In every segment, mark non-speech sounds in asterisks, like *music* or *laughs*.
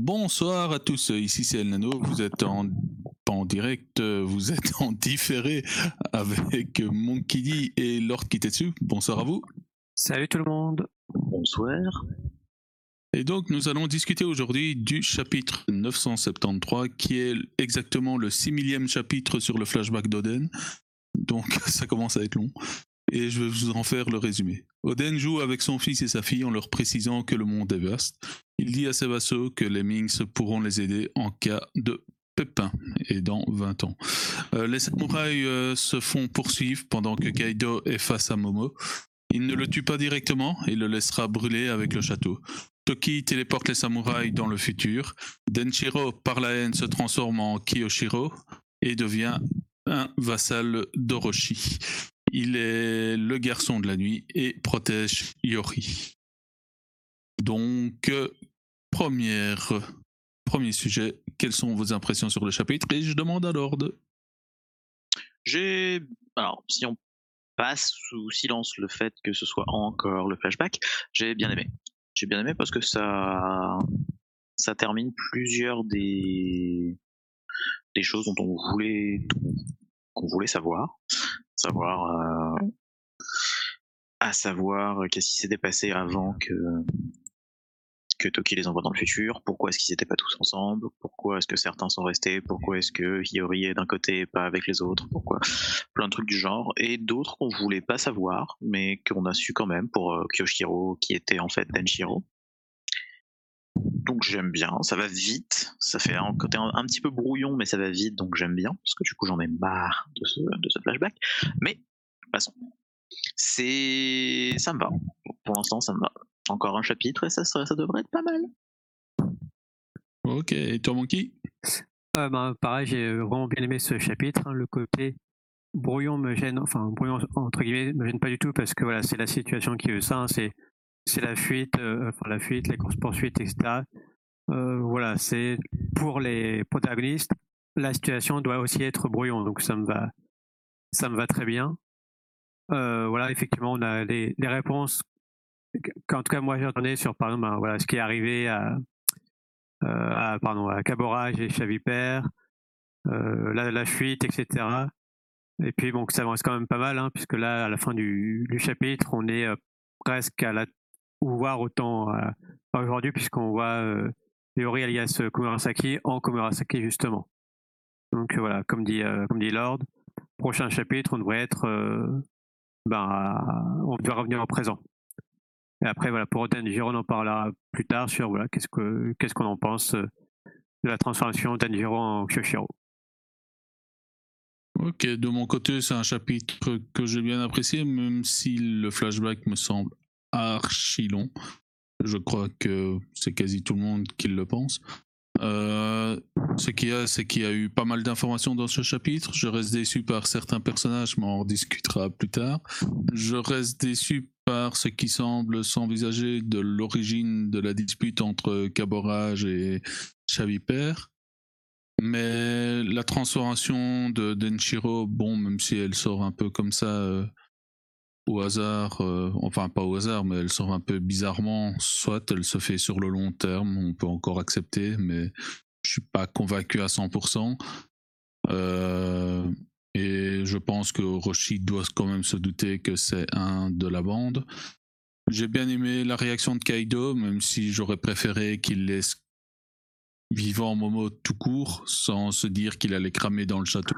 Bonsoir à tous, ici c'est El Nano, vous êtes en, pas en direct, vous êtes en différé avec Monkey D et Lord Kitetsu. Bonsoir à vous. Salut tout le monde. Bonsoir. Et donc nous allons discuter aujourd'hui du chapitre 973 qui est exactement le 6 millième chapitre sur le flashback d'Oden. Donc *laughs* ça commence à être long et je vais vous en faire le résumé. Oden joue avec son fils et sa fille en leur précisant que le monde est vaste. Il dit à ses vassaux que les Mings pourront les aider en cas de pépin et dans 20 ans. Euh, les samouraïs euh, se font poursuivre pendant que Kaido est face à Momo. Il ne le tue pas directement et le laissera brûler avec le château. Toki téléporte les samouraïs dans le futur. Denshiro, par la haine, se transforme en Kiyoshiro et devient un vassal d'Orochi. Il est le garçon de la nuit et protège Yori. Donc, première, premier sujet, quelles sont vos impressions sur le chapitre Et je demande à Lord. J'ai. Alors, si on passe sous silence le fait que ce soit encore le flashback, j'ai bien aimé. J'ai bien aimé parce que ça, ça termine plusieurs des, des choses dont on voulait savoir savoir euh, à savoir euh, qu'est-ce qui s'était passé avant que que Toki les envoie dans le futur, pourquoi est-ce qu'ils n'étaient pas tous ensemble, pourquoi est-ce que certains sont restés, pourquoi est-ce que Hiyori est d'un côté et pas avec les autres, pourquoi *laughs* plein de trucs du genre, et d'autres qu'on voulait pas savoir, mais qu'on a su quand même pour euh, Kyoshiro qui était en fait Denshiro. Donc j'aime bien, ça va vite, ça fait un côté un, petit peu brouillon, mais ça va vite, donc j'aime bien, parce que du coup j'en ai marre de ce, de ce flashback. Mais, passons. C'est. ça me va. Pour l'instant, ça me va. Encore un chapitre et ça, ça, devrait être pas mal. Ok, et toi, Monkey? Euh, bah, Pareil, j'ai vraiment bien aimé ce chapitre. Hein. le côté brouillon me gêne, enfin, brouillon entre guillemets, me gêne pas du tout parce que voilà, c'est la situation qui veut ça. Hein. c'est c'est la fuite, euh, enfin la fuite, les courses poursuites, etc. Euh, voilà, c'est pour les protagonistes, la situation doit aussi être brouillon, donc ça me va, ça me va très bien. Euh, voilà, effectivement, on a les, réponses qu'en tout cas moi j'ai entendu sur par ben, voilà ce qui est arrivé à, à pardon à Caborage et Chavipère, la, la, fuite, etc. Et puis bon, ça avance quand même pas mal, hein, puisque là, à la fin du chapitre, on est presque à la ou voir autant euh, aujourd'hui, puisqu'on voit euh, alias Komurasaki en Komurasaki justement. Donc voilà, comme dit, euh, comme dit Lord, prochain chapitre, on devrait être. ben, on devrait revenir au présent. Et après, voilà, pour Danjiro, on en parlera plus tard sur voilà, qu'est-ce qu'on qu'est-ce qu'on en pense de la transformation d'Anjiro en Kyoshiro. Ok, de mon côté, c'est un chapitre que j'ai bien apprécié, même si le flashback me semble archi long. Je crois que c'est quasi tout le monde qui le pense. Euh, ce qu'il y a, c'est qu'il y a eu pas mal d'informations dans ce chapitre. Je reste déçu par certains personnages, mais on en discutera plus tard. Je reste déçu par ce qui semble s'envisager de l'origine de la dispute entre Caborage et Chaviper. Mais la transformation de Denshiro, bon, même si elle sort un peu comme ça, euh, au hasard, euh, enfin pas au hasard, mais elle sort un peu bizarrement, soit elle se fait sur le long terme, on peut encore accepter, mais je suis pas convaincu à 100%. Euh, et je pense que Roshi doit quand même se douter que c'est un de la bande. J'ai bien aimé la réaction de Kaido, même si j'aurais préféré qu'il laisse vivant Momo tout court, sans se dire qu'il allait cramer dans le château.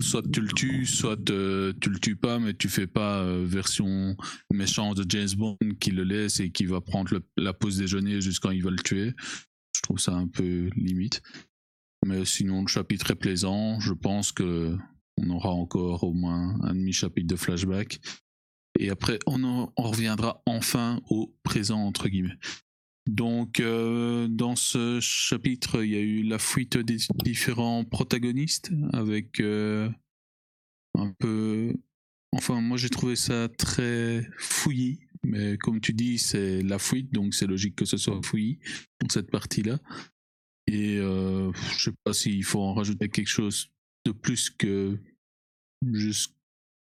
Soit tu le tues, soit euh, tu le tues pas, mais tu fais pas euh, version méchante de James Bond qui le laisse et qui va prendre la pause déjeuner jusqu'à il va le tuer. Je trouve ça un peu limite. Mais sinon, le chapitre est plaisant. Je pense que on aura encore au moins un demi-chapitre de flashback. Et après, on reviendra enfin au présent, entre guillemets. Donc, euh, dans ce chapitre, il y a eu la fuite des différents protagonistes avec euh, un peu. Enfin, moi j'ai trouvé ça très fouillis, mais comme tu dis, c'est la fuite, donc c'est logique que ce soit fouillis dans cette partie-là. Et euh, je sais pas s'il faut en rajouter quelque chose de plus que juste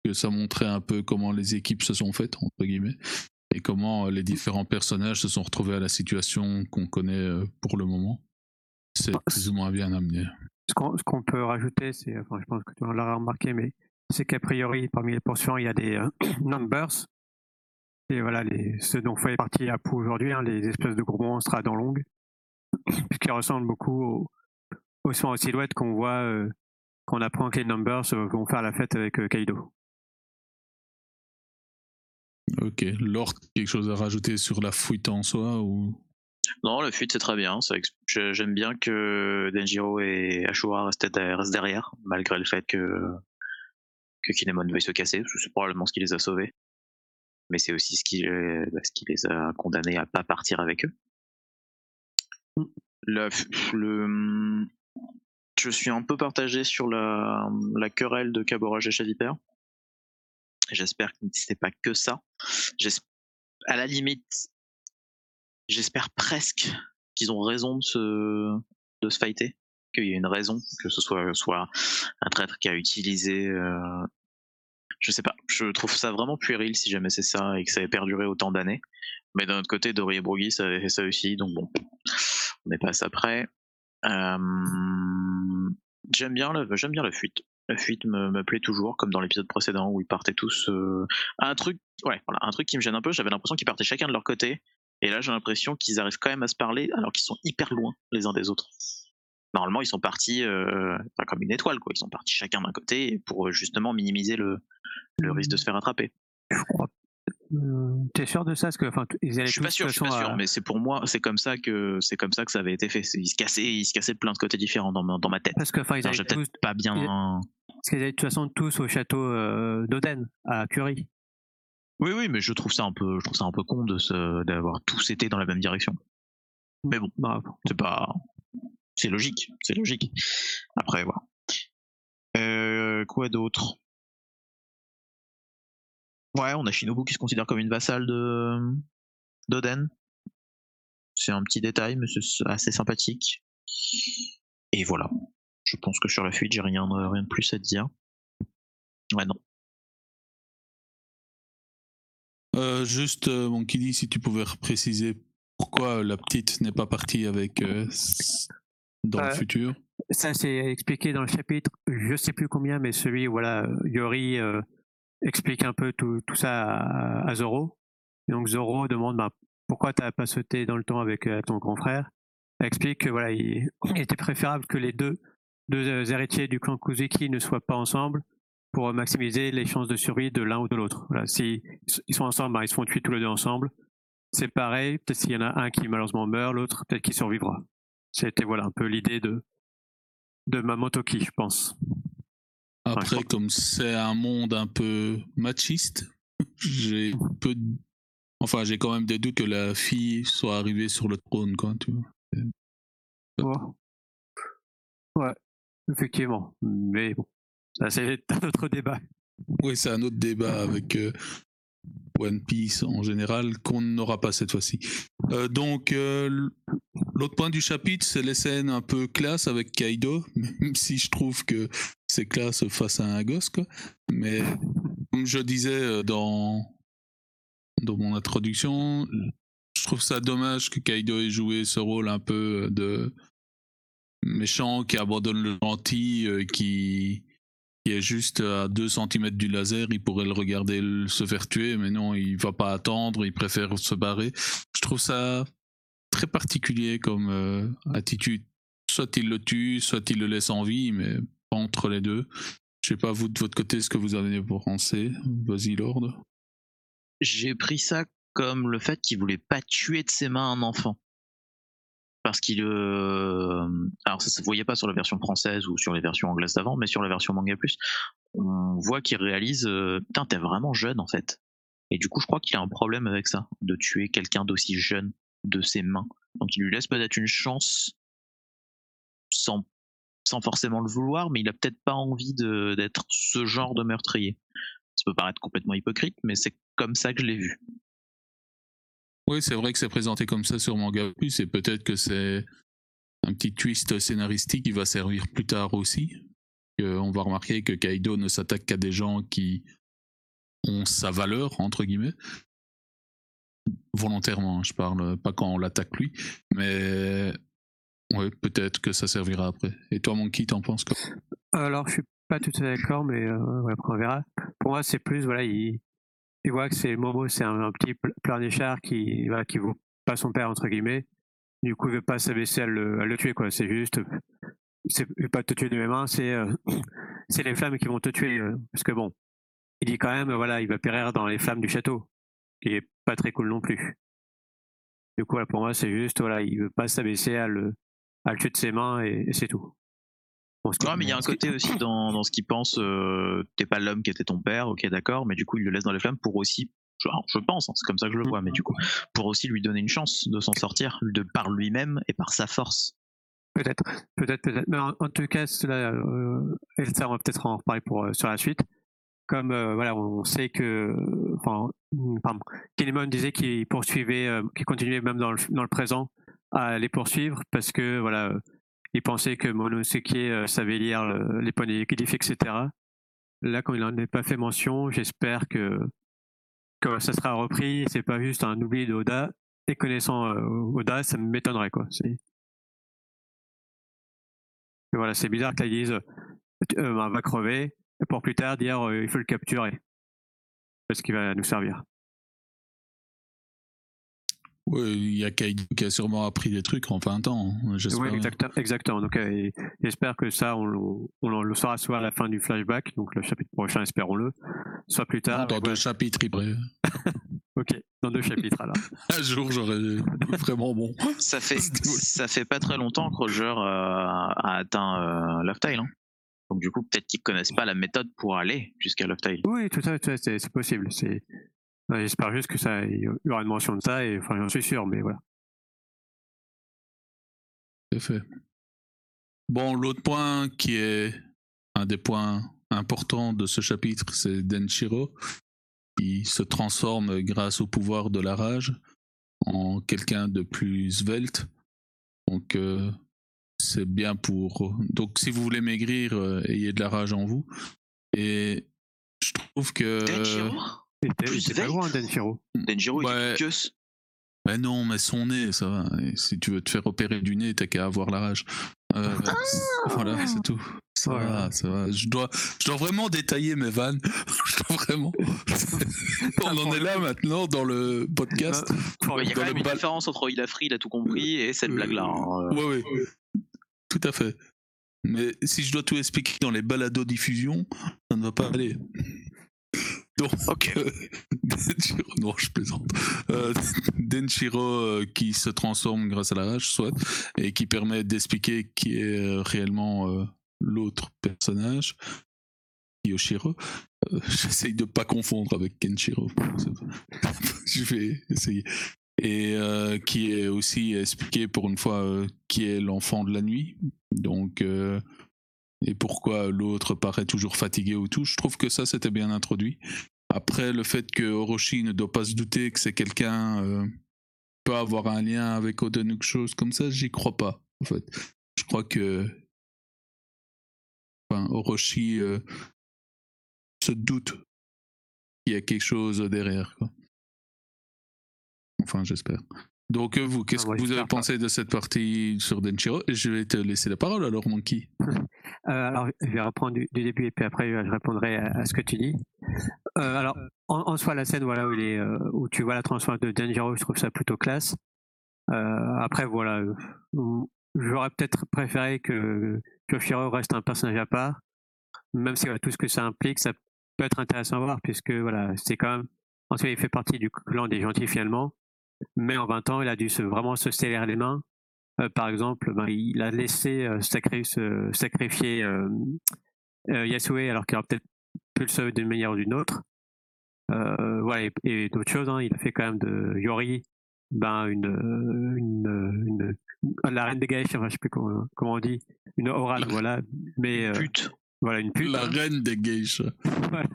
que ça montrait un peu comment les équipes se sont faites, entre guillemets. Et comment les différents personnages se sont retrouvés à la situation qu'on connaît pour le moment? C'est plus ou moins bien amené. Ce qu'on peut rajouter, c'est, enfin, je pense que tu l'as remarqué, mais c'est qu'a priori, parmi les portions, il y a des *clears throat* numbers. Et voilà, les, ceux dont fait partie à Pou aujourd'hui, hein, les espèces de gros monstres à dents longues, *clears throat* qui ressemblent beaucoup aux, aux, aux silhouettes qu'on voit, qu'on apprend que les numbers vont faire la fête avec Kaido. Ok. Lord, quelque chose à rajouter sur la fuite en soi ou? Non, la fuite c'est très bien. J'aime bien que Denjiro et Ashura restent, derrière, malgré le fait que, que Kinemon veuille se casser. C'est probablement ce qui les a sauvés. Mais c'est aussi ce qui, bah, ce qui les a condamnés à pas partir avec eux. Le, je suis un peu partagé sur la, querelle de Caborage et Chadiper. J'espère que c'est pas que ça. À la limite, j'espère presque qu'ils ont raison de se, de se fighter, qu'il y ait une raison, que ce soit, soit un traître qui a utilisé. Euh, je sais pas, je trouve ça vraiment puéril si jamais c'est ça et que ça ait perduré autant d'années. Mais d'un autre côté, Dory et ça avait fait ça aussi, donc bon, on pas passe après. Euh, j'aime bien, le, j'aime bien la fuite. La fuite me, me plaît toujours, comme dans l'épisode précédent où ils partaient tous. Euh... Un truc, ouais, voilà, un truc qui me gêne un peu. J'avais l'impression qu'ils partaient chacun de leur côté, et là j'ai l'impression qu'ils arrivent quand même à se parler alors qu'ils sont hyper loin les uns des autres. Normalement, ils sont partis, euh, enfin, comme une étoile, quoi. Ils sont partis chacun d'un côté pour euh, justement minimiser le, le risque de se faire attraper. T'es sûr de ça? Parce que, enfin, ils je suis pas sûr, je suis pas sûr, mais c'est pour moi, c'est comme ça que c'est comme ça que ça avait été fait. Ils se cassaient, ils se cassaient de plein de côtés différents dans ma, dans ma tête. Parce que, enfin, ils tous... pas bien. Parce qu'ils allaient de toute façon tous au château euh, d'Oden à Curie. Oui, oui, mais je trouve ça un peu, je trouve ça un peu con de d'avoir tous été dans la même direction. Mais bon, bah, c'est pas, c'est logique, c'est logique. Après, voilà. Euh, quoi d'autre? Ouais, on a Shinobu qui se considère comme une vassale de d'Oden. C'est un petit détail, mais c'est assez sympathique. Et voilà. Je pense que sur la fuite, j'ai rien, rien de plus à dire. Ouais, non. Euh, juste, euh, mon Kili, si tu pouvais préciser pourquoi la petite n'est pas partie avec euh, dans le futur. Ça, c'est expliqué dans le chapitre, je sais plus combien, mais celui, voilà, Yori explique un peu tout, tout ça à, Zoro. Et donc Zoro demande bah, pourquoi tu n'as pas sauté dans le temps avec euh, ton grand frère? Elle explique que voilà, il, était préférable que les deux, deux euh, héritiers du clan Kuzuki ne soient pas ensemble pour maximiser les chances de survie de l'un ou de l'autre. Voilà, si ils sont ensemble, bah, ils se font tuer tous les deux ensemble. C'est pareil, peut-être s'il y en a un qui malheureusement meurt, l'autre peut-être qu'il survivra. C'était voilà un peu l'idée de de Mamotoki, je pense. Après, comme c'est un monde un peu machiste, *laughs* j'ai peu. Enfin, j'ai quand même des doutes que la fille soit arrivée sur le trône, quoi, tu vois. Ouais, effectivement. Mais bon, ça c'est un autre débat. Oui, c'est un autre débat avec euh, One Piece en général qu'on n'aura pas cette fois-ci. Euh, donc, euh, l'autre point du chapitre, c'est les scènes un peu classe avec Kaido, *laughs* même si je trouve que c'est classe face à un gosse. Mais comme je disais dans, dans mon introduction, je trouve ça dommage que Kaido ait joué ce rôle un peu de méchant qui abandonne le gentil, qui qui est juste à 2 cm du laser, il pourrait le regarder se faire tuer, mais non, il va pas attendre, il préfère se barrer. Je trouve ça très particulier comme euh, attitude. Soit il le tue, soit il le laisse en vie, mais pas entre les deux. Je sais pas, vous, de votre côté, ce que vous avez pensé. Vas-y, Lord. J'ai pris ça comme le fait qu'il voulait pas tuer de ses mains un enfant parce qu'il euh... alors ça se voyait pas sur la version française ou sur les versions anglaises d'avant mais sur la version manga plus on voit qu'il réalise euh, putain t'es vraiment jeune en fait. Et du coup je crois qu'il a un problème avec ça de tuer quelqu'un d'aussi jeune de ses mains. Donc il lui laisse peut-être une chance sans forcément le vouloir mais il a peut-être pas envie d'être ce genre de meurtrier. Ça peut paraître complètement hypocrite mais c'est comme ça que je l'ai vu oui, c'est vrai que c'est présenté comme ça sur Manga Plus et peut-être que c'est un petit twist scénaristique qui va servir plus tard aussi. on va remarquer que Kaido ne s'attaque qu'à des gens qui ont sa valeur, entre guillemets. volontairement, hein, je parle pas quand on l'attaque lui, mais ouais, peut-être que ça servira après. Et toi, Monkey, t'en penses quoi? Alors, je suis pas tout à fait d'accord, mais euh, après on verra. Pour moi, c'est plus, voilà, il, il voit que c'est Momo, c'est un, un petit pl- pleurnichard qui, voilà, qui vaut pas son père, entre guillemets. Du coup, il veut pas s'abaisser à le, tuer, quoi. C'est juste, c'est pas te tuer de mes mains, c'est, euh, *clears throat* c'est les flammes qui vont te tuer. euh, parce que bon, il dit quand même, voilà, il va périr dans les flammes du château, qui est pas très cool non plus. Du coup, voilà, pour moi, c'est juste, voilà, il veut pas s'abaisser à le, à le tuer de ses mains et c'est tout. Mais il y a un côté aussi dans, dans ce qu'il pense, euh, t'es pas l'homme qui était ton père, ok d'accord, mais du coup il le laisse dans les flammes pour aussi, genre, je pense, hein, c'est comme ça que je le vois, mais du coup, pour aussi lui donner une chance de s'en sortir, de par lui-même et par sa force. Peut-être, peut-être, peut-être. Mais en, en tout cas, cela, euh, et ça, on va peut-être en reparler pour, euh, sur la suite. Comme euh, voilà, on sait que, enfin, mm, pardon, Kinemon disait qu'il poursuivait, euh, qu'il continuait même dans le, dans le présent à les poursuivre parce que voilà, il pensait que Monosuke euh, savait lire le- les points etc. Là, comme il n'en a pas fait mention, j'espère que ça sera repris. C'est pas juste un oubli d'Oda. Et connaissant euh, Oda, ça m'étonnerait quoi. Voilà, c'est bizarre qu'ils disent euh, va crever, pour plus tard dire euh, il faut le capturer. Parce qu'il va nous servir. Il y a Kaido qui a sûrement appris des trucs en 20 ans, hein, j'espère. Oui, exactement. exactement. Donc, euh, j'espère que ça, on, le- on le saura soit à la fin du flashback, donc le chapitre prochain, espérons-le, soit plus tard. Dans deux ouais, chapitres, il pourrait- *laughs* ok, dans deux chapitres alors. *laughs* Un jour, j'aurais vraiment bon. Ça fait, *laughs* ça fait pas très longtemps que Roger euh, a atteint euh, Love Tile, hein. Donc du coup, peut-être qu'ils connaissent pas la méthode pour aller jusqu'à Love Tile. Oui, tout ça, tout ça, c'est possible. C'est, j'espère juste que ça, il y aura une mention de ça, et enfin, j'en suis sûr, mais voilà. C'est fait. Bon, l'autre point qui est un des points importants de ce chapitre, c'est Denshiro, qui se transforme grâce au pouvoir de la rage en quelqu'un de plus svelte. Donc, euh, c'est bien pour. Donc, si vous voulez maigrir, euh, ayez de la rage en vous. Et je trouve que. T'es- Plus pas loin. Denjiro, il Ouais. est queue. Ben non, mais son nez, ça va. Et si tu veux te faire opérer du nez, t'as qu'à avoir la rage. Euh, *laughs* voilà, c'est tout. Ça Voilà. va, ça va. Je dois, je dois vraiment détailler mes vannes. *laughs* je dois vraiment. *laughs* On en est là maintenant dans le podcast. Ouais, Il y a quand même une différence entre il a free, il a tout compris, et cette Euh, blague-là. hein. Ouais, ouais. Tout à fait. Mais si je dois tout expliquer dans les balados diffusion, ça ne va pas aller. Donc, Denshiro, non, je plaisante. Euh, Denshiro euh, qui se transforme grâce à la rage, soit, et qui permet d'expliquer qui est euh, réellement l'autre personnage, Yoshiro. *laughs* J'essaye de pas confondre avec Kenshiro. *laughs* je vais essayer. Et qui est aussi expliqué pour une fois qui est l'enfant de la nuit. Donc, et pourquoi l'autre paraît toujours fatigué ou tout. Je trouve que ça, c'était bien introduit. Après, le fait que Orochi ne doit pas se douter que c'est quelqu'un euh, peut avoir un lien avec Oden quelque chose comme ça, j'y crois pas, en fait. Je crois que enfin, Orochi euh, se doute qu'il y a quelque chose derrière. Enfin, j'espère. Donc, euh, vous, qu'est-ce Ah, que vous avez pas. pensé de cette partie sur Denshiro Je vais te laisser la parole alors, Monkey. *laughs* Euh, alors, je vais reprendre du, du début et puis après, je répondrai à, à ce que tu dis. Euh, alors, en, en soi, la scène voilà, où, il est, euh, où tu vois la transformation de Denjiro, je trouve ça plutôt classe. Euh, après, voilà, euh, j'aurais peut-être préféré que Yoshiro reste un personnage à part, même si voilà, tout ce que ça implique, ça peut être intéressant à voir, puisque voilà, c'est quand même. En tout cas, il fait partie du clan des gentils finalement, mais en 20 ans, il a dû se, vraiment se serrer les mains. Euh, par exemple, ben, il a laissé euh, sacré- se sacrifier euh, Yasue alors qu'il aurait peut-être pu le sauver d'une manière ou d'une autre. Voilà, et, et d'autres choses, hein, il a fait quand même de Yori ben, une, une, une- la reine des geishas, enfin, je sais plus comment, comment on dit, une orale, voilà, mais Pute. voilà, une pute. La hein. reine des geishas. *laughs* Voilà.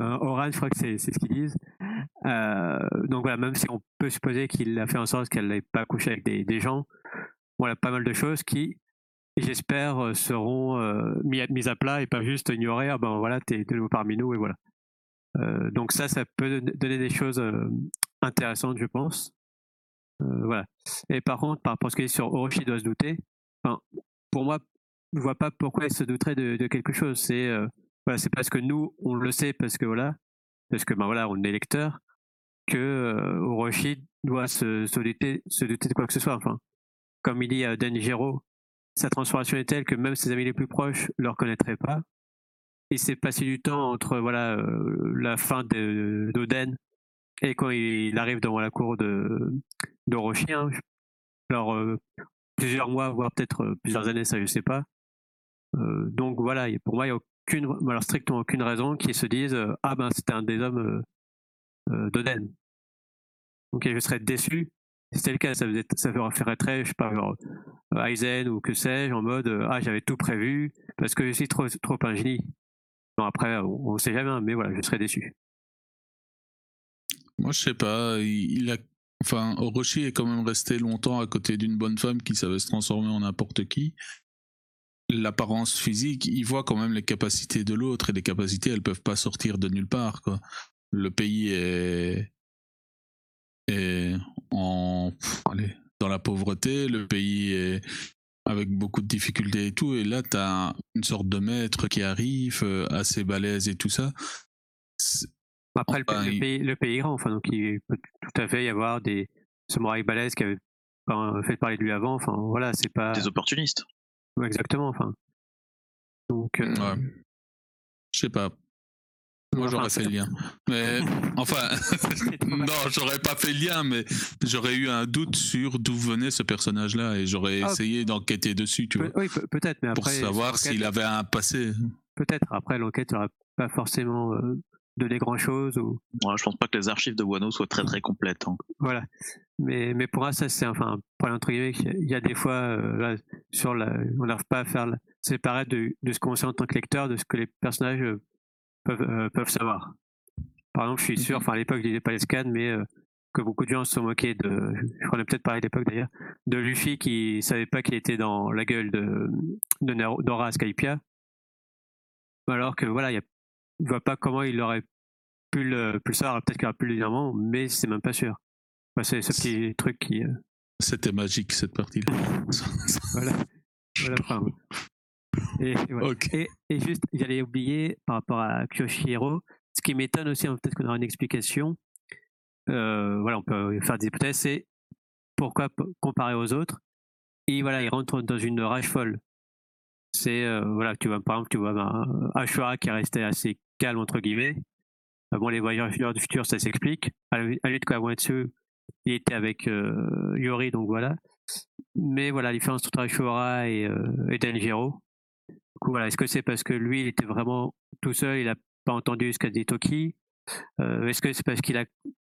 Euh, je crois que c'est ce qu'ils disent. Euh, donc voilà, même si on peut supposer qu'il a fait en sorte qu'elle n'ait pas couché avec des, des gens, voilà, pas mal de choses qui, j'espère, euh, seront euh, mis, à, mises à plat et pas juste ignorées. Ah ben voilà, t'es de nouveau parmi nous et voilà. Donc ça, ça peut don- donner des choses euh, intéressante, je pense. Voilà. Et par contre, par rapport à ce qu'il dit sur Orochi doit se douter, enfin, pour moi, je vois pas pourquoi il se douterait de, de quelque chose. C'est voilà, c'est parce que nous, on le sait, parce que voilà, parce que ben voilà, on est lecteur, que euh, Orochi doit se, se, de quoi que ce soit. Enfin, comme il dit à Denjiro, sa transformation est telle que même ses amis les plus proches ne le reconnaîtraient pas. Il s'est passé du temps entre voilà euh, la fin d'Oden et quand il arrive devant la cour de d'Orochi. Hein, alors euh, plusieurs mois, voire peut-être euh, plusieurs années, ça je sais pas. donc voilà, pour moi, il n'y a aucune, alors strictement aucune raison qu'ils se disent ah ben c'était un des hommes d'Oden. Donc je serais déçu si c'était le cas, ça, faisait, ça ferait très, je sais pas, genre, Aizen ou que sais-je, en mode ah j'avais tout prévu parce que je suis trop trop un génie après, on ne sait jamais, hein, mais voilà, je serais déçu. Moi, je sais pas. Il, a, enfin, Orochi est quand même resté longtemps à côté d'une bonne femme qui savait se transformer en n'importe qui. L'apparence physique, il voit quand même les capacités de l'autre et les capacités, elles peuvent pas sortir de nulle part. Quoi. Le pays est, est en, allez, dans la pauvreté, le pays est avec beaucoup de difficultés et tout. Et là, tu as une sorte de maître qui arrive, euh, assez balèze et tout ça. Après, le, pays, le, pays, grand, enfin, donc il peut tout à fait y avoir des samouraïs balèzes qui avaient fait parler de lui avant. Enfin, voilà, c'est pas. Des opportunistes. exactement, enfin. Donc. Euh, ouais. Je sais pas. Moi, j'aurais fait le lien. Mais enfin, *laughs* non, j'aurais pas fait le lien, mais j'aurais eu un doute sur d'où venait ce personnage-là et j'aurais ah, essayé d'enquêter dessus, tu vois. Oui, peut-être, mais après. Pour savoir s'il avait un passé. Peut-être. Après, l'enquête n'aurait pas forcément euh, donné grand-chose. Ou... Ouais, je pense pas que les archives de Wano soient très très complètes. Hein. Voilà. Mais, mais pour moi, ça, c'est enfin, pour entre guillemets, il y a des fois, euh, là, sur la, on n'arrive pas à faire séparer de, de ce qu'on sait en tant que lecteur, de ce que les personnages euh, peuvent, euh, peuvent savoir. Par exemple, je suis sûr, enfin à l'époque, je disais pas les scans, mais euh, que beaucoup de gens se sont moqués de, je crois peut-être parler d'époque d'ailleurs, de Luffy qui savait pas qu'il était dans la gueule de, de Dora Skypia. Alors que voilà, il ne voit pas comment il aurait pu le, pu savoir, peut-être qu'il aurait pu le dire mais c'est même pas sûr. c'est ce petit truc qui. Euh, C'était magique cette partie-là. *laughs* voilà. voilà *laughs* et, et, juste, j'allais oublier par rapport à Kyoshiro, ce qui m'étonne aussi, hein, peut-être qu'on aura une explication. Euh, voilà, on peut faire des hypothèses, c'est pourquoi comparer aux autres. Et voilà, il rentre dans une rage folle. C'est, euh, voilà, tu vois, par exemple, tu vois ben, Ashura qui est resté assez calme, entre guillemets. Euh, bon, les voyageurs du futur, ça s'explique. À la Kawamatsu, il était avec Yori, donc voilà. Mais voilà, la différence entre Ashura et, et Denjiro, voilà, est-ce que c'est parce que lui, il était vraiment tout seul, il n'a pas entendu ce qu'a dit Toki? Euh, Est-ce que c'est parce qu'il a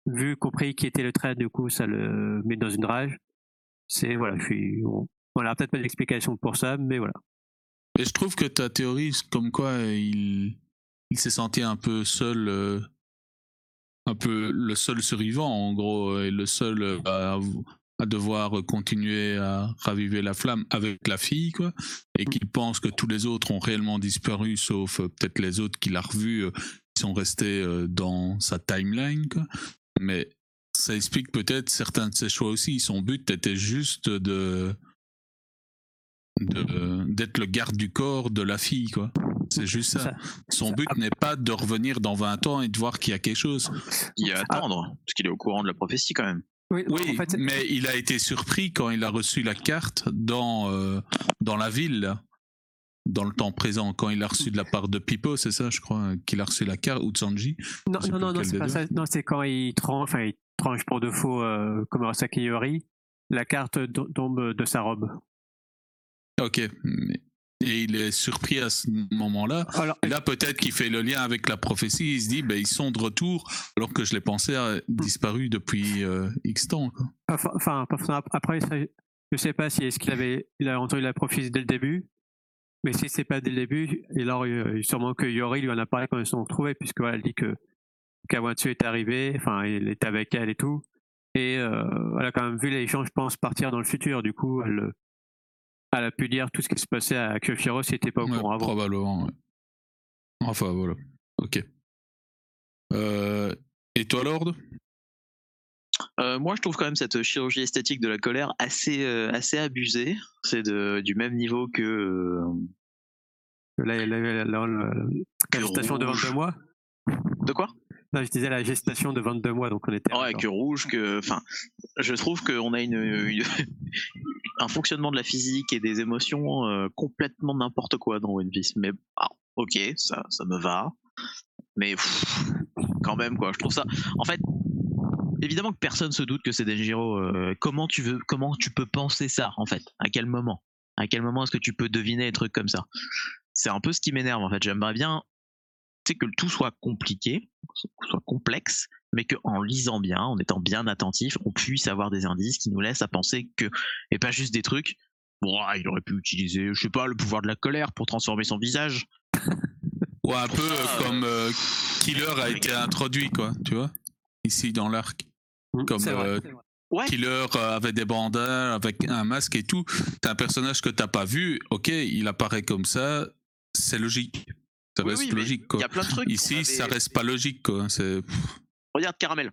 vu, compris qui était le trait, du coup, ça le met dans une rage? C'est voilà, je suis. on n'a peut-être pas d'explication pour ça, mais voilà. Et je trouve que ta théorie, comme quoi il, il s'est senti un peu seul, euh, un peu le seul survivant en gros, et le seul à devoir continuer à raviver la flamme avec la fille, quoi, et qu'il pense que tous les autres ont réellement disparu, sauf euh, peut-être les autres qu'il a revus, euh, qui sont restés euh, dans sa timeline, quoi. Mais ça explique peut-être certains de ses choix aussi. Son but était juste de d'être le garde du corps de la fille, quoi. C'est juste ça. Son but n'est pas de revenir dans 20 ans et de voir qu'il y a quelque chose. Il y a attendre, parce qu'il est au courant de la prophétie quand même. Oui, mais il a été surpris quand il a reçu la carte dans, euh, dans la ville, dans le temps présent, quand il a reçu de la part de Pipo, c'est ça, je crois, qu'il a reçu la carte, ou de Sanji Non, non, non, c'est pas ça. Non, c'est quand il tranche, enfin, il tranche pour de faux, euh, comme Yori, la carte tombe de sa robe. Ok, et il est surpris à ce moment-là. là, peut-être qu'il fait le lien avec la prophétie. Il se dit, ben, ils sont de retour, alors que je les pensais disparus depuis euh, X temps. Enfin, après, je ne sais pas si est-ce qu'il avait, il a entendu la prophétie dès le début. Mais si c'est pas dès le début, et alors sûrement que Yori lui en a parlé quand ils se sont retrouvés, puisque voilà, elle dit que Kawamatsu est arrivé, enfin, il est avec elle et tout. Et euh, elle a quand même vu les gens, je pense, partir dans le futur. Du coup, elle, elle a pu dire tout ce qui se passait à Kyoshiro si n'était pas au courant avant. Probablement, Enfin, voilà. Ok. Euh, et toi, Lord? Euh, moi, je trouve quand même cette chirurgie esthétique de la colère assez, euh, assez abusée. C'est du même niveau que. euh, La, la- la- la- la- la gestation de. 22 mois. De quoi? Non, je disais la gestation de 22 mois, donc on était. Ouais, que rouge, que. Enfin, je trouve qu'on a une, une- un fonctionnement de la physique et des émotions euh, complètement n'importe quoi dans One Piece. Mais ah, ok, ça, ça me va. Mais pff, quand même, quoi, je trouve ça. En fait, évidemment que personne se doute que c'est Denjiro. euh, comment tu veux, comment tu peux penser ça, en fait? À quel moment? À quel moment est-ce que tu peux deviner des trucs comme ça? C'est un peu ce qui m'énerve, en fait. J'aimerais bien tu sais, que le tout soit compliqué, soit complexe, mais qu'en lisant bien, en étant bien attentif, on puisse avoir des indices qui nous laissent à penser que, et pas juste des trucs, bon, il aurait pu utiliser, je sais pas, le pouvoir de la colère pour transformer son visage. *laughs* Ouais, un peu euh, Ah, comme euh, Killer a été introduit, quoi, tu vois, ici dans l'arc. Mm, comme, c'est vrai, euh, c'est vrai. Ouais, Killer euh, avait des bandages, avec un masque et tout. T'as un personnage que t'as pas vu, ok, il apparaît comme ça, c'est logique. Ça Oui, reste oui, logique, il quoi. y a plein de trucs. Ici, avait- ça reste pas logique, quoi. C'est Regarde Caramel.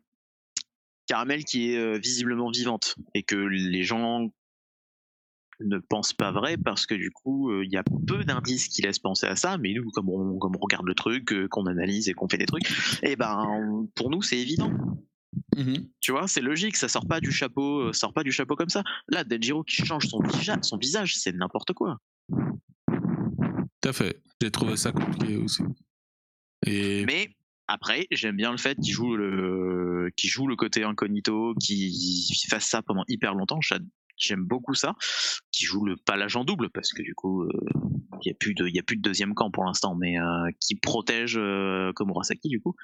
Caramel qui est euh, visiblement vivante et que les gens ne pensent pas vrai parce que du coup euh, il y a peu d'indices qui laissent penser à ça mais nous comme on, comme on regarde le truc euh, qu'on analyse et qu'on fait des trucs et ben on- pour nous c'est évident tu vois c'est logique ça sort pas du chapeau euh, sort pas du chapeau comme ça là Denjiro qui change son visage son visage c'est n'importe quoi Tout à fait. J'ai trouvé ça compliqué aussi. Et Mais après, j'aime bien le fait qu'il joue le, qu'il joue le côté incognito, qu'il fasse ça pendant hyper longtemps. J'a- J'aime beaucoup ça. Qu'il joue le pas l'agent double parce que du coup, euh, il y a plus de, y a plus de deuxième camp pour l'instant, mais euh, qui protège euh, Komurasaki du coup.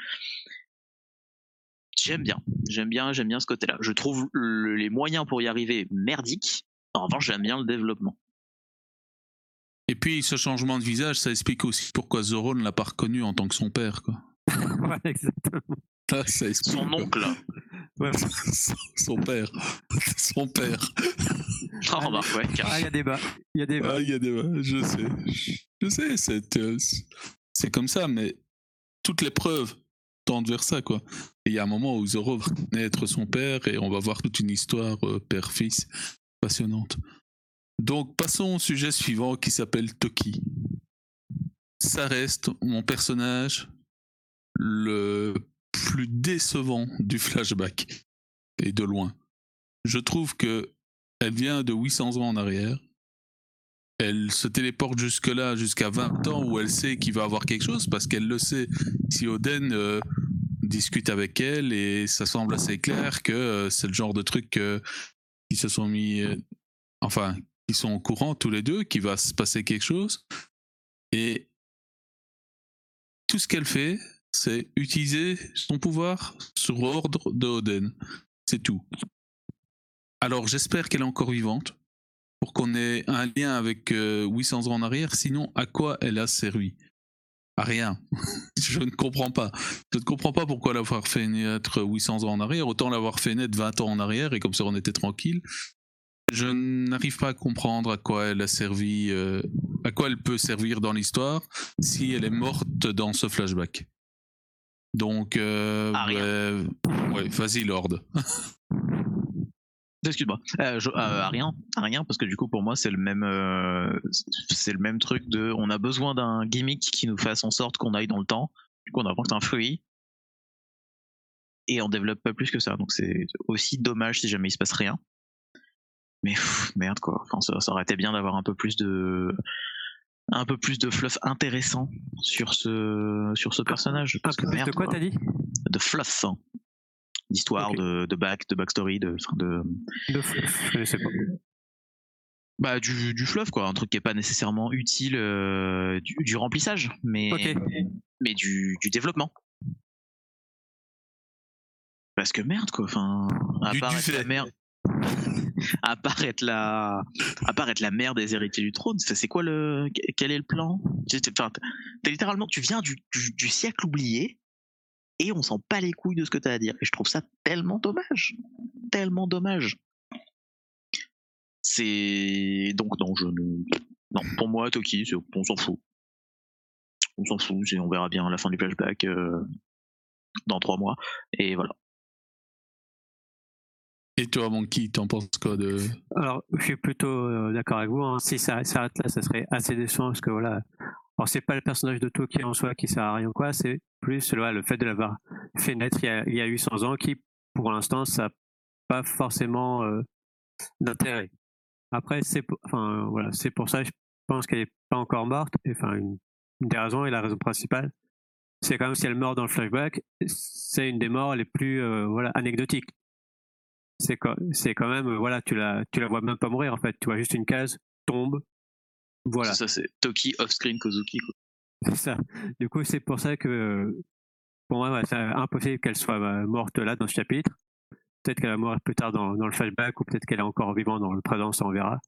J'aime bien, j'aime bien, j'aime bien ce côté-là. Je trouve le- les moyens pour y arriver merdiques. En revanche, j'aime bien le développement. Et puis, ce changement de visage, ça explique aussi pourquoi Zoro ne l'a pas reconnu en tant que son père, quoi. *laughs* Voilà, exactement. Ah, ça explique, Son oncle. Ouais. *laughs* son, père. son père. Ah, remarque, ouais. Ah, il y a débat. Il y a débat. Ah, il y a des... Je sais. Je sais, c'est, euh, c'est comme ça, mais toutes les preuves tendent vers ça, quoi. Et il y a un moment où Zoro va être son père et on va voir toute une histoire euh, père-fils passionnante. Donc, passons au sujet suivant qui s'appelle Toki. Ça reste mon personnage le plus décevant du flashback. Et de loin. Je trouve que elle vient de 800 ans en arrière. Elle se téléporte jusque-là, jusqu'à 20 ans, où elle sait qu'il va avoir quelque chose, parce qu'elle le sait. Si Oden euh, discute avec elle, et ça semble assez clair que euh, c'est le genre de truc euh, qui se sont mis. euh, enfin, qui sont au courant tous les deux, qu'il va se passer quelque chose. Et tout ce qu'elle fait, c'est utiliser son pouvoir sur ordre de Oden. C'est tout. Alors j'espère qu'elle est encore vivante pour qu'on ait un lien avec euh, 800 ans en arrière. Sinon, à quoi elle a servi? À rien. *laughs* Je ne comprends pas. Je ne comprends pas pourquoi l'avoir fait naître 800 ans en arrière. Autant l'avoir fait naître 20 ans en arrière et comme ça on était tranquille. Je n'arrive pas à comprendre à quoi elle a servi, euh, à quoi elle peut servir dans l'histoire si elle est morte dans ce flashback. Donc, euh, À rien. ouais, vas-y Lord. *laughs* Excuse-moi. Euh, euh, à rien, à rien, parce que du coup pour moi c'est le même, euh, c'est le même truc de, on a besoin d'un gimmick qui nous fasse en sorte qu'on aille dans le temps. Du coup on c'est un fruit et on développe pas plus que ça. Donc c'est aussi dommage si jamais il se passe rien. Mais pff, merde quoi. Enfin ça, ça aurait été bien d'avoir un peu plus de, un peu plus de fluff intéressant sur ce, sur ce personnage. Un Parce que merde, de quoi, t'as dit? De fluff, hein. d'histoire, de, de back, de backstory, de, de De fou. Je connaissais pas. bah du, du fluff quoi un truc qui est pas nécessairement utile euh, du, du remplissage mais mais du, du développement parce que merde quoi enfin à Du part être la mère à part être la à la mère des héritiers du trône. C'est quoi le quel est le plan? Enfin, littéralement tu viens du, du, siècle oublié et on s'en pas les couilles de ce que t'as à dire. Et je trouve ça tellement dommage. Tellement dommage. C'est donc non je ne non pour moi Toki on s'en fout. On s'en fout on verra bien à la fin du flashback euh, dans trois mois. Et voilà Et toi, Monkey, t'en penses quoi de. Alors, je suis plutôt euh, d'accord avec vous. hein. Si ça s'arrête là, ça serait assez décevant parce que voilà. Alors, c'est pas le personnage de Toki en soi qui sert à rien quoi, c'est plus le fait de l'avoir fait naître il y, a, il y a 800 ans qui, pour l'instant, ça n'a pas forcément euh, d'intérêt. Après, c'est pour, enfin, voilà, pour ça que je pense qu'elle n'est pas encore morte. Et, Enfin, une, une des raisons et la raison principale, c'est quand même si elle meurt dans le flashback, c'est une des morts les plus euh, voilà, anecdotiques. C'est quand, c'est quand même, euh, voilà, tu la, tu la vois même pas mourir en fait. Tu vois juste une case, tombe, voilà. C'est ça, c'est Toki off-screen Kozuki. Quoi. *laughs* C'est ça. Du coup, c'est pour ça que pour moi, ouais, c'est impossible qu'elle soit euh, morte là dans ce chapitre. Peut-être qu'elle va mourir plus tard dans, dans le flashback ou peut-être qu'elle est encore vivante dans le présent, ça on verra.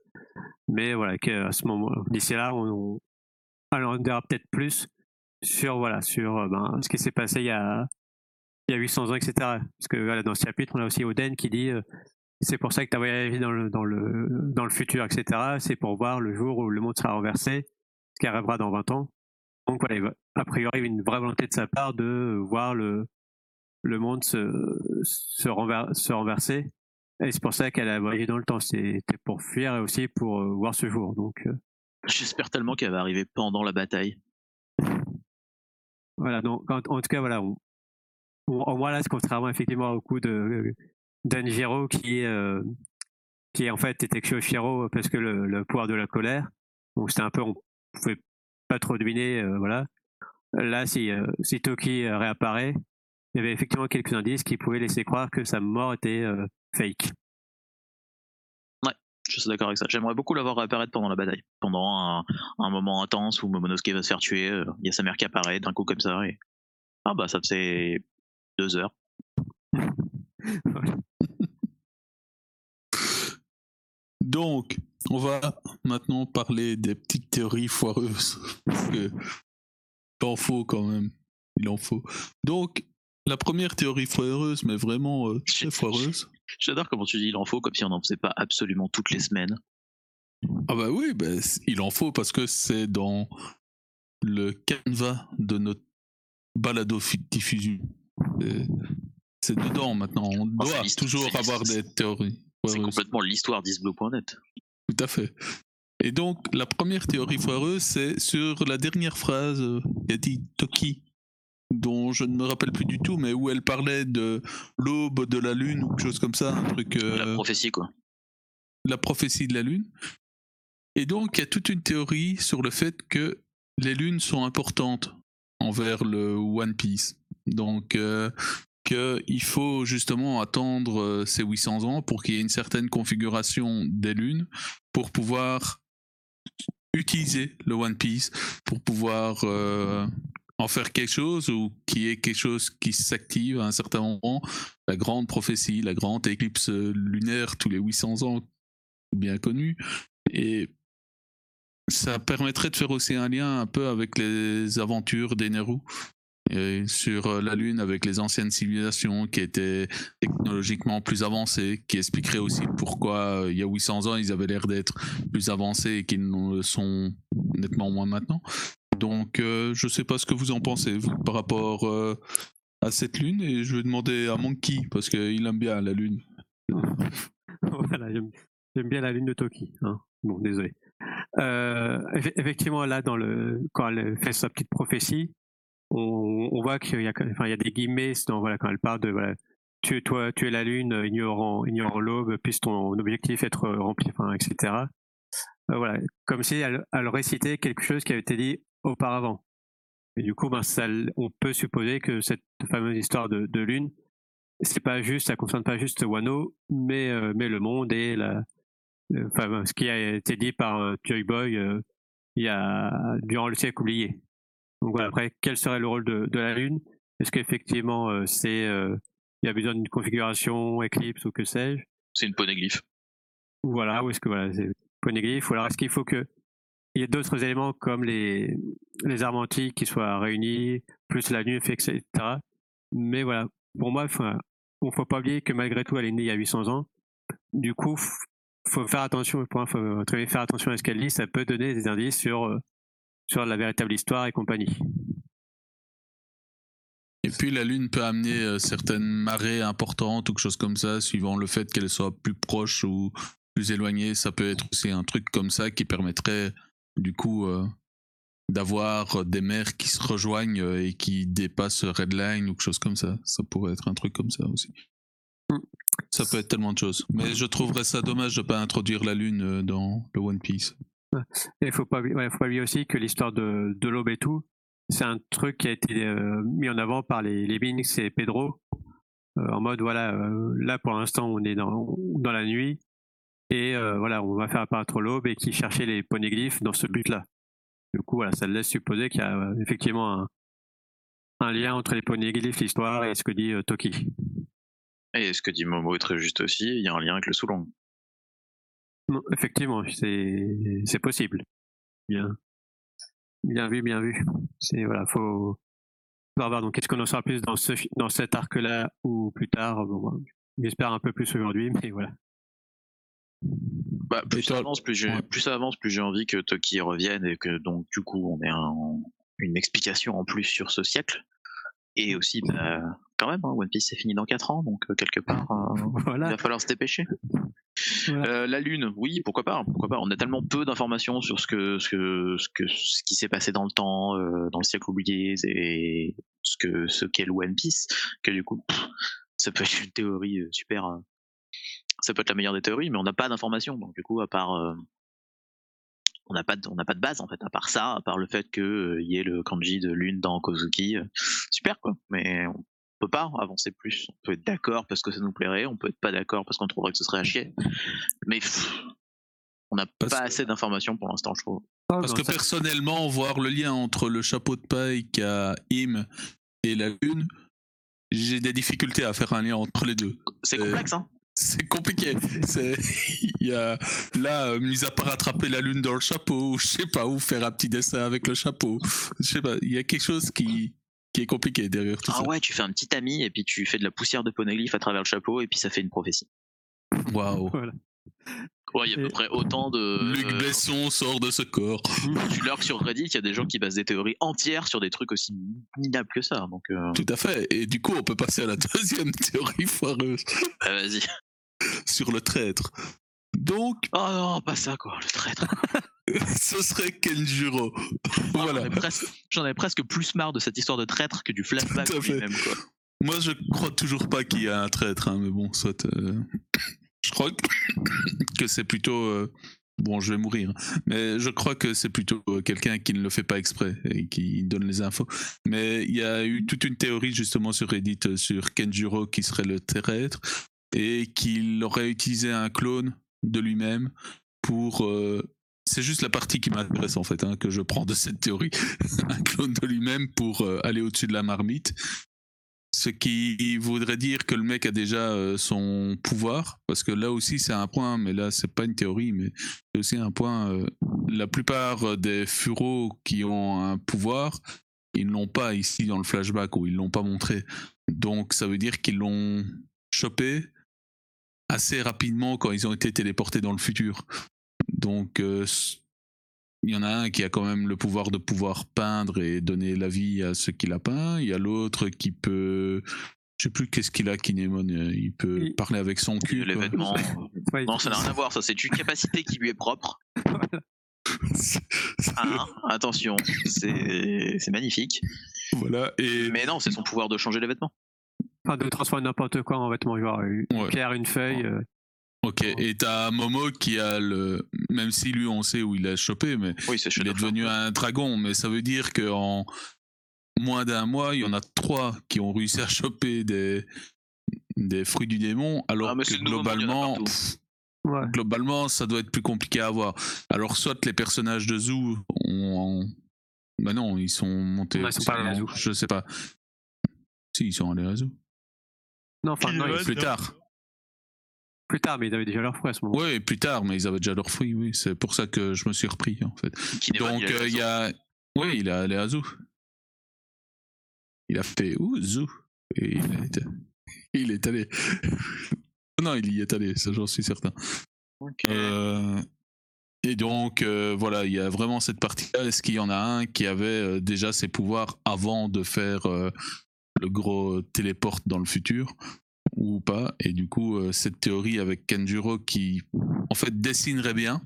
Mais voilà, qu'à ce moment, d'ici là, on, on, on verra peut-être plus sur voilà sur euh, ben, ce qui s'est passé il y a il y a 800 ans, etc. Parce que voilà, dans ce chapitre, on a aussi Oden qui dit euh, c'est pour ça que tu as voyagé dans le, dans, le, dans le futur, etc. C'est pour voir le jour où le monde sera renversé, ce qui arrivera dans 20 ans. Donc voilà, a priori, une vraie volonté de sa part de voir le, le monde se, se, renver- se renverser. Et c'est pour ça qu'elle a voyagé dans le temps. C'était pour fuir et aussi pour euh, voir ce jour. Donc euh, J'espère tellement qu'elle va arriver pendant la bataille. voilà, donc en, en tout cas, voilà, on, on voit là, ce contrairement effectivement au coup de d'Anjiro qui, euh, qui en fait était Kyoshiro parce que le, pouvoir de la colère. Donc c'était un peu, on pouvait pas trop deviner, euh, voilà. Là, si, euh, si Toki euh, réapparaît, il y avait effectivement quelques indices qui pouvaient laisser croire que sa mort était euh, fake. Je suis d'accord avec ça. J'aimerais beaucoup l'avoir réapparaître pendant la bataille. Pendant un, moment intense où Momonosuke va se faire tuer, euh, il y a sa mère qui apparaît d'un coup comme ça et. Ah bah ça faisait deux heures. Voilà. *laughs* Donc, on va maintenant parler des petites théories foireuses. Parce que il en faut quand même. Il en faut. Donc, la première théorie foireuse, mais vraiment euh, très foireuse. J'adore comment tu dis il en faut, comme si on n'en faisait pas absolument toutes les semaines. Ah bah oui, bah, il en faut parce que c'est dans le canevas de notre balado diffusion. C'est- C'est dedans maintenant. On doit toujours avoir des théories C'est complètement l'histoire d'isblue.net. Tout à fait. Et donc, la première théorie foireuse, c'est sur la dernière phrase, euh, il a dit Toki, dont je ne me rappelle plus du tout, mais où elle parlait de l'aube de la lune ou quelque chose comme ça, un truc. euh, La prophétie quoi. la prophétie de la lune. Et donc, il y a toute une théorie sur le fait que les lunes sont importantes envers le One Piece. Donc, euh, qu'il faut justement attendre euh, ces 800 ans pour qu'il y ait une certaine configuration des lunes pour pouvoir utiliser le One Piece, pour pouvoir euh, en faire quelque chose ou qu'il y ait quelque chose qui s'active à un certain moment. La grande prophétie, la grande éclipse lunaire tous les 800 ans, bien connue. Et ça permettrait de faire aussi un lien un peu avec les aventures d'Eneru et sur euh, la Lune avec les anciennes civilisations qui étaient technologiquement plus avancées, qui expliquerait aussi pourquoi euh, il y a 800 ans ils avaient l'air d'être plus avancés et qu'ils ne le sont nettement moins maintenant. Donc euh, je sais pas ce que vous en pensez par rapport à cette Lune et je vais demander à Monkey parce qu'il aime bien la Lune. *laughs* j'aime bien la lune de Toki. Hein. Bon, désolé. Eff- effectivement, là, dans le, quand elle fait sa petite prophétie, on, voit qu'il y a, des guillemets dans, voilà, quand elle parle de voilà, tu, es la lune, euh, ignorant, ignorant l'aube, puisse ton objectif être rempli, etc. Euh, voilà, comme si elle, elle récitait quelque chose qui avait été dit auparavant. Du coup, ben, on peut supposer que cette fameuse histoire de, lune, c'est pas juste, ça concerne pas juste Wano, mais, euh, le monde et enfin, ce qui a été dit par euh, Joy Boy euh, il y a, durant le siècle oublié. Donc voilà, après, quel serait le rôle de, de la Lune? Est-ce qu'effectivement, euh, c'est, euh, il y a besoin d'une configuration, éclipse ou que sais-je? C'est une poneglyphe. Voilà, ou est-ce que voilà, c'est poneglyphe Ou alors est-ce qu'il faut que il y ait d'autres éléments comme les, les armes antiques qui soient réunis, plus la Lune, etc. Mais voilà, pour moi, on faut pas oublier que malgré tout, elle est née il y a 800 ans. Du coup, faut faire attention, faut bien faire attention à ce qu'elle dit, ça peut donner des indices sur, euh, sur la véritable histoire et compagnie. Et puis la Lune peut amener euh, certaines marées importantes ou quelque chose comme ça, suivant le fait qu'elle soit plus proche ou plus éloignée. Ça peut être aussi un truc comme ça qui permettrait du coup euh, d'avoir des mers qui se rejoignent euh, et qui dépassent Redline ou quelque chose comme ça. Ça pourrait être un truc comme ça aussi. Mm. Ça peut être tellement de choses. Mais je trouverais ça dommage de ne pas introduire la Lune dans le One Piece. Il faut pas, faut pas oublier aussi que l'histoire de, l'aube et tout, c'est un truc qui a été euh, mis en avant par les, les Binks et Pedro. euh, en mode, voilà, euh, là pour l'instant on est dans, la nuit. Et voilà, on va faire apparaître l'aube et qui cherchait les poneglyphes dans ce but-là. Du coup, voilà, ça laisse supposer qu'il y a effectivement un, lien entre les poneglyphes, l'histoire et ce que dit Toki. Et ce que dit Momo est très juste aussi, il y a un lien avec le Soulong. Non, effectivement, c'est c'est possible. Bien, bien vu, bien vu. C'est voilà, faut voir. Donc, est-ce qu'on en saura plus dans ce dans cet arc-là ou plus tard? Bon, J'espère un peu plus aujourd'hui, mais voilà. Bah, plus ça avance, plus, j'ai- ouais. plus ça avance, plus j'ai envie que Toki revienne et que donc du coup on ait un- une explication en plus sur ce siècle. Et aussi, bah, quand même, hein, One Piece c'est fini dans 4 ans, donc euh, quelque part, euh, *laughs* il va falloir se dépêcher. Voilà. Euh, la Lune, oui, pourquoi pas, pourquoi pas. On a tellement peu d'informations sur ce que ce que ce que ce qui s'est passé dans le temps, dans le siècle oublié et ce que ce qu'est le One Piece que du coup, pff, ça peut être une théorie super. ça peut être la meilleure des théories, mais on n'a pas d'informations. Donc du coup, à part on n'a pas de, on n'a pas de base en fait, à part ça, à part le fait que euh, y ait le kanji de lune dans Kozuki, euh, super quoi. Mais on peut pas avancer plus. On peut être d'accord parce que ça nous plairait, on peut être pas d'accord parce qu'on trouverait que ce serait à chier. Mais pff, on n'a pas que- assez d'informations pour l'instant, je trouve. Parce que personnellement, voir le lien entre le chapeau de paille qu'a Im et la Lune, j'ai des difficultés à faire un lien entre les deux. C'est Euh, complexe, hein. C'est compliqué. *laughs* C'est, il y a, là, euh, mis à part attraper la lune dans le chapeau, ou je sais pas, ou faire un petit dessin avec le chapeau, je sais pas, il y a quelque chose qui, qui est compliqué derrière tout Ah ça. ouais, tu fais un petit ami et puis tu fais de la poussière de poneglyph à travers le chapeau et puis ça fait une prophétie. Waouh. *laughs* Voilà. Ouais, il y a à peu près autant de. Luc euh, Besson sort de ce corps. *laughs* tu lurques sur Reddit, il y a des gens qui basent des théories entières sur des trucs aussi minables que ça. Donc, euh, Tout à fait. Et du coup, on peut passer à la *laughs* deuxième théorie foireuse bah, vas-y. sur le traître. Donc, Oh non, pas ça quoi, le traître. *laughs* ce serait Kenjuro. *laughs* J'en voilà. ai, presque, j'en ai presque plus marre de cette histoire de traître que du flashback lui-même. Moi, je crois toujours pas qu'il y a un traître, hein, mais bon, soit. euh, *coughs* Je crois que, c'est plutôt. euh, Bon, je vais mourir, mais je crois que c'est plutôt euh, quelqu'un qui ne le fait pas exprès et qui donne les infos. Mais il y a eu toute une théorie justement sur Reddit sur Kenjuro qui serait le traître et qu'il aurait utilisé un clone de lui-même pour. euh, C'est juste la partie qui m'intéresse en fait, hein, que je prends de cette théorie. *laughs* un clone de lui-même pour euh, aller au-dessus de la marmite. Ce qui voudrait dire que le mec a déjà euh, son pouvoir, parce que là aussi c'est un point, mais là c'est pas une théorie, mais c'est aussi un point. euh, la plupart des furos qui ont un pouvoir, ils l'ont pas ici dans le flashback ou ils l'ont pas montré. Donc ça veut dire qu'ils l'ont chopé assez rapidement quand ils ont été téléportés dans le futur. Donc euh, il y en a un qui a quand même le pouvoir de pouvoir peindre et donner la vie à ce qu'il a peint. Il y a l'autre qui peut. Je sais plus qu'est-ce qu'il a, Kinemon. euh, Il peut Il- parler avec son cul. les vêtements. *laughs* Ouais, Non, ça n'a rien à voir, ça c'est une capacité qui lui est propre. *laughs* Hein, *laughs* attention, c'est c'est magnifique. voilà. Et Mais non, c'est son pouvoir de changer les vêtements. Enfin, de transformer n'importe quoi en vêtement, genre une Ouais. pierre, une feuille. euh, ok. Et t'as Momo qui a le. Même si lui, on sait où il a chopé, mais Oui, il est devenu un dragon. Mais ça veut dire qu'en moins d'un mois, il y en a trois qui ont réussi à choper des des fruits du démon, alors Ah, mais que globalement, partout. pff, ouais. globalement, ça doit être plus compliqué à avoir. Alors, soit les personnages de Zoo ont. Bah non, ils sont montés. Ouais, ils sont pas allés à Zoo. Je sais pas. Si, ils sont allés à Zoo. Non, enfin, non, plus tard. Plus tard, mais ils avaient déjà leur fruit à ce moment. Oui, plus tard, mais ils avaient déjà leurs fruits, oui. C'est pour ça que je me suis repris, en fait. Donc, il a euh, il y a. Oui, il est allé à Zoo. Il a fait Ouh, Zoo. Et il est, il est allé. *laughs* non, il y est allé, ça j'en suis certain. Ok. Euh, et donc, euh, voilà, il y a vraiment cette partie-là. Est-ce qu'il y en a un qui avait euh, déjà ses pouvoirs avant de faire euh, le gros téléporte dans le futur? Ou pas. Et du coup, euh, cette théorie avec Kenjuro qui, en fait, dessinerait bien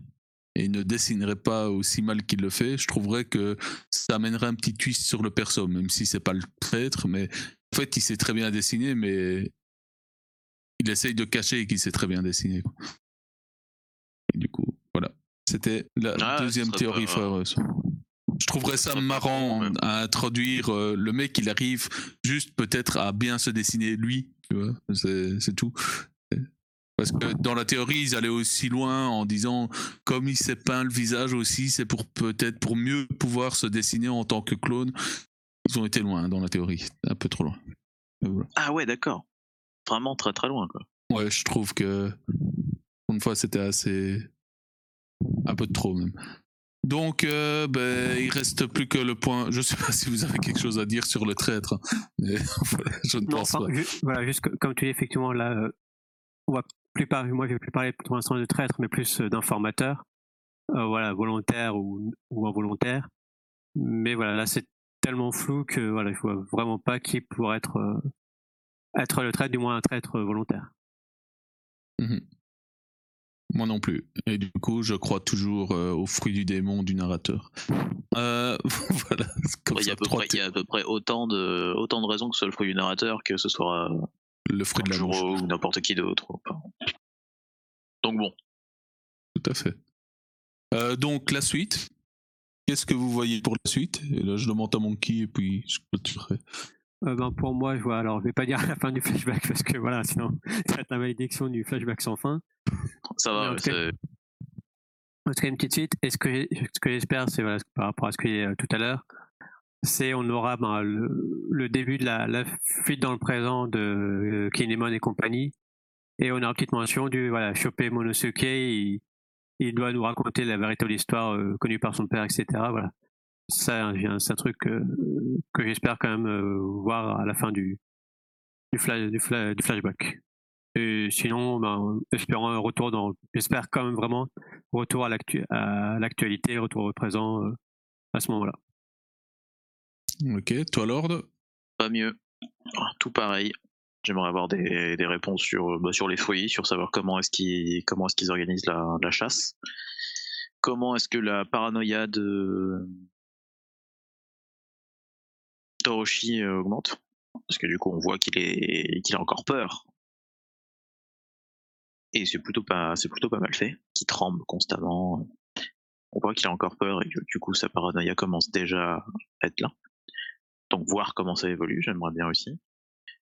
et ne dessinerait pas aussi mal qu'il le fait, je trouverais que ça amènerait un petit twist sur le perso, même si c'est pas le traître, mais en fait, il sait très bien dessiner, mais il essaye de cacher qu'il sait très bien dessiner. Et du coup, voilà. C'était la Ah, deuxième théorie foireuse. Je trouverais ça marrant à introduire euh, le mec, il arrive juste peut-être à bien se dessiner lui, tu vois, c'est tout. Parce que dans la théorie, ils allaient aussi loin en disant, comme il s'est peint le visage aussi, c'est pour peut-être pour mieux pouvoir se dessiner en tant que clone. Ils ont été loin dans la théorie, un peu trop loin. Voilà. Ah ouais, d'accord. Vraiment très très loin, quoi. Ouais, je trouve que une fois c'était assez un peu trop même. Donc, euh, ben, il reste plus que le point. Je sais pas si vous avez quelque chose à dire sur le traître, mais *laughs* voilà, je ne Non, pense enfin, pas. voilà, juste co- comme tu dis, effectivement, là, euh, on va plus par- moi, je vais plus parler pour l'instant de traître, mais plus euh, d'informateur, euh, voilà, volontaire ou, ou involontaire. Mais voilà, là, c'est tellement flou que voilà, je vois vraiment pas qui pourrait être, euh, être le traître, du moins un traître volontaire. Mhm. Moi non plus. Et du coup, je crois toujours euh, aux fruits du démon du narrateur. Euh, *laughs* voilà. comme Il y, ça, a à peu trois près, il y a à peu près autant de, autant de raisons que ce soit le fruit du narrateur que ce soit thé- le fruit de la ou n'importe qui d'autre. Donc bon, Tout à fait. Euh, donc, la suite. Qu'est-ce que vous voyez pour la suite? Et là, je demande à Monkey et puis je clôturerai. Euh, ben, pour moi, je vois, alors je vais pas dire la fin du flashback parce que voilà, sinon *laughs* ça va être la malédiction du flashback sans fin. ça va. c'est- En tout cas, une petite suite. Et ce que, ce que j'espère, c'est voilà, par rapport à ce que j'ai euh, tout à l'heure, c'est on aura ben, le, le début de la, la fuite dans le présent de euh, Kinemon et compagnie. Et on aura une petite mention du voilà, choper Monosuke. Il, il doit nous raconter la véritable histoire euh, connue par son père, etc. Voilà. Ça, c'est un truc euh, que j'espère quand même euh, voir à la fin du, du, fla- du, fla- du flashback. Et sinon, ben, espérons un retour dans. J'espère quand même vraiment retour à l'actu- à l'actualité, retour au présent euh, à ce moment-là. Ok, toi, Lord? Pas mieux. Ah, Tout pareil. J'aimerais avoir des, des réponses sur, bah, sur les foyers, sur savoir comment est-ce qu'ils comment est-ce qu'ils organisent la, la chasse. Comment est-ce que la paranoïa de Toroshi euh, augmente Parce que du coup, on voit qu'il est qu'il a encore peur. Et c'est plutôt pas c'est plutôt pas mal fait. Qu'il tremble constamment. On voit qu'il a encore peur et que du coup sa paranoïa commence déjà à être là. Donc voir comment ça évolue, j'aimerais bien aussi.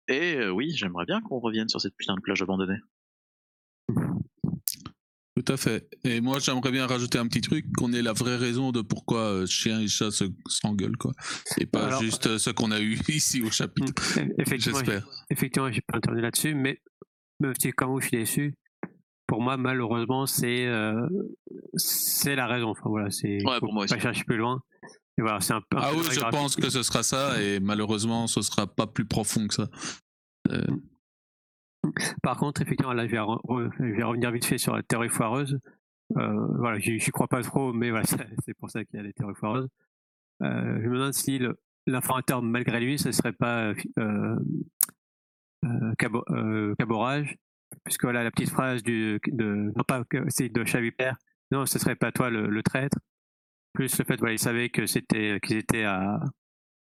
Et euh, oui, j'aimerais bien qu'on revienne sur cette putain de plage abandonnée. Tout à fait. Et moi, j'aimerais bien rajouter un petit truc, qu'on ait la vraie raison de pourquoi euh, chien et chat se- s'engueulent, quoi. Et pas Alors- juste euh, ce qu'on a eu *laughs* ici au chapitre. *laughs* Effectivement, J'espère. effectivement, j'ai pas intervenu là-dessus, mais même si vous, je suis déçu. Pour moi, malheureusement, c'est euh, c'est la raison. Enfin voilà, c'est Ouais, pour moi pas chercher plus loin. Et voilà, c'est un peu. Ah oui, je pense que ce sera ça, et malheureusement, ce sera pas plus profond que ça. Par contre, effectivement, là, je vais, revenir vite fait sur la théorie foireuse. Euh, voilà, crois pas trop, mais voilà, *laughs* c'est pour ça qu'il y a des théories foireuses. Euh, je me demande si l'informateur, malgré lui, ce serait pas euh, euh, Cabo- Caborage, puisque voilà la petite phrase de, non pas c'est de Chavipère, non, ce serait pas toi le, le traître. Plus le fait, voilà, il savait que c'était qu'ils étaient à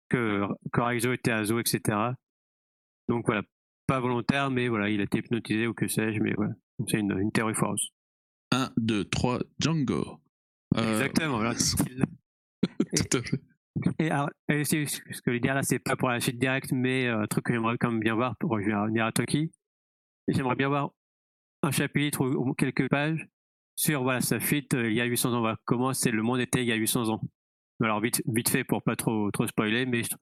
que Coraxo était à Zo, etc. Donc voilà, pas volontaire, mais voilà, il a été hypnotisé ou que sais-je, mais voilà, c'est une, une théorie foireuse. 1, 2, 3, Django. Euh, Exactement, voilà. *laughs* style. Tout à fait. Et alors, et aussi, ce que je voulais dire là, c'est pas pour la suite directe, mais euh, un truc que j'aimerais quand même bien voir pour revenir à Toki. J'aimerais bien voir un chapitre ou, quelques pages sur voilà sa fuite euh, il y a 800 ans. Voilà, comment c'est le monde était il y a 800 ans. Alors vite, vite fait pour pas trop trop spoiler, mais je-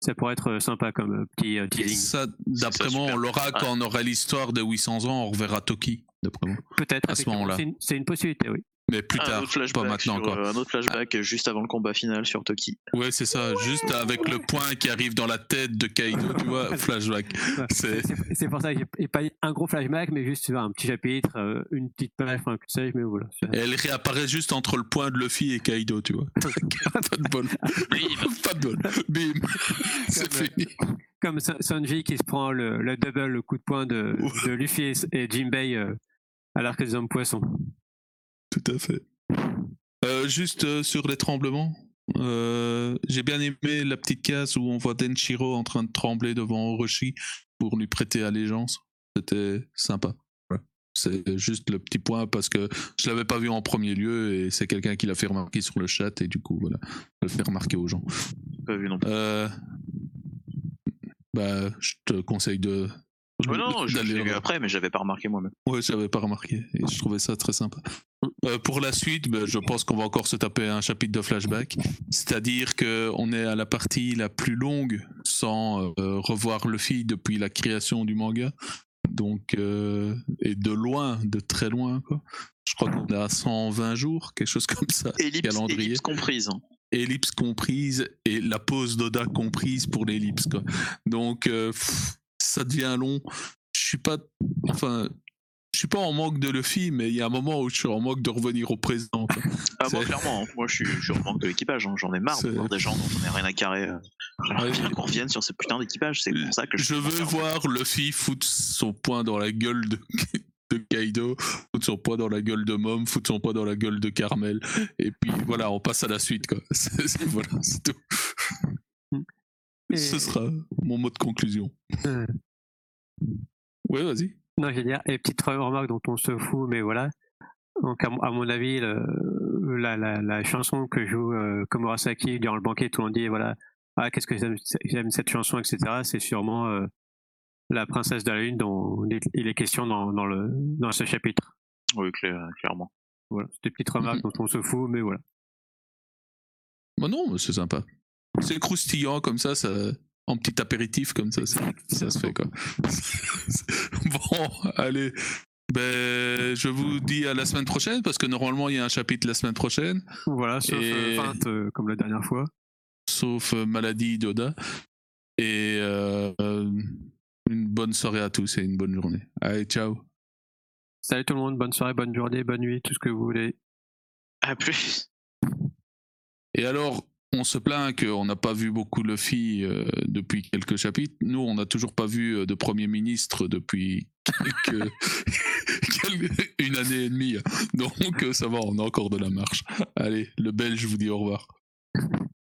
ça pourrait être euh, sympa comme euh, petit euh, teasing. Ça, d'après moi, on l'aura quand on aura l'histoire de 800 ans, on reverra Toki, d'après moi. Peut-être à ce moment-là. c'est une- C'est une possibilité, oui. Mais plus tard, pas maintenant, sur, quoi. euh, un autre flashback euh, juste avant le combat final sur Toki. Ouais, c'est ça, juste avec le point qui arrive dans la tête de Kaido, tu vois, *laughs* flashback. C'est- pour ça que j'ai pas un gros flashback, mais juste tu vois, un petit chapitre, euh, une petite page, enfin que sais-je, mais voilà. elle réapparaît juste entre le point de Luffy et Kaido, tu vois. *laughs* pas de bol. Bim. *laughs* pas de bol. Bim. C'est Comme, euh, fini. comme Sanji qui se prend le, le double le coup de poing de, de Luffy et, et Jinbei euh, à l'arc des hommes poissons. Tout à fait. Euh, juste euh, sur les tremblements, euh, j'ai bien aimé la petite case où on voit Denshiro en train de trembler devant Orochi pour lui prêter allégeance. C'était sympa. C'est juste le petit point parce que je l'avais pas vu en premier lieu et c'est quelqu'un qui l'a fait remarquer sur le chat et du coup voilà, je le fais remarquer aux gens. Pas vu non plus. Euh, bah, je te conseille de. Ouais, non, je l'ai vu après, mais j'avais pas remarqué moi-même. Ouais, j'avais pas remarqué et je trouvais ça très sympa. Euh, pour la suite, ben, je pense qu'on va encore se taper un chapitre de flashback, c'est-à-dire que on est à la partie la plus longue sans euh, revoir Luffy depuis la création du manga. Donc, euh, et de loin, de très loin, quoi. Je crois qu'on est à 120 jours, quelque chose comme ça. Ellipse, calendrier. ellipse comprise. hein. ellipse comprise et la pause d'Oda comprise pour l'ellipse. Donc euh, pff, ça devient long. Je suis pas enfin je suis pas en manque de Luffy mais il y a un moment où je suis en manque de revenir au présent. Ah, moi, clairement, hein. moi je suis, je suis en manque de l'équipage. hein. J'en ai marre de voir des gens dont on n'a rien à carrer. euh. Ouais, qu'on revienne sur ce putain d'équipage. C'est pour ça que je. Je veux voir Luffy foutre son poing dans la gueule de, *laughs* de Kaido, foutre son poing dans la gueule de Mom, foutre son poing dans la gueule de Carmel et puis voilà, on passe à la suite quoi. *laughs* C'est- c'est- voilà, c'est tout. Et- Ce sera mon mot de conclusion. Euh, Ouais, vas-y. non, j'ai dire, et petite remarque dont on se fout, mais voilà. Donc, à, mon- à mon avis, le- la, la, la chanson que joue euh, Komurasaki durant le banquet, tout le monde dit, voilà, ah, qu'est-ce que j'aime cette chanson, etc. C'est sûrement euh, la princesse de la lune dont il est- question dans, dans, le, dans ce chapitre. Oui, clair- clairement. Voilà, c'est des petites remarques dont on se fout, mais voilà. Bah non, mais c'est sympa. C'est croustillant comme ça, ça, en petit apéritif comme ça, ça, ça se fait quoi. *laughs* bon, allez. Ben, je vous dis à la semaine prochaine parce que normalement il y a un chapitre la semaine prochaine, Voilà, sauf Et- euh, feinte, euh, comme la dernière fois. sauf euh, maladie d'Oda. Et euh, une bonne soirée à tous et une bonne journée. Allez, ciao. Salut tout le monde, bonne soirée, bonne journée, bonne nuit, tout ce que vous voulez. À plus. Et alors, on se plaint qu'on n'a pas vu beaucoup Luffy euh, depuis quelques chapitres. Nous, on n'a toujours pas vu euh, de Premier ministre depuis quelques- *laughs* quel- une année et demie. Donc, euh, ça va, on a encore de la marche. Allez, le Belge vous dit au revoir.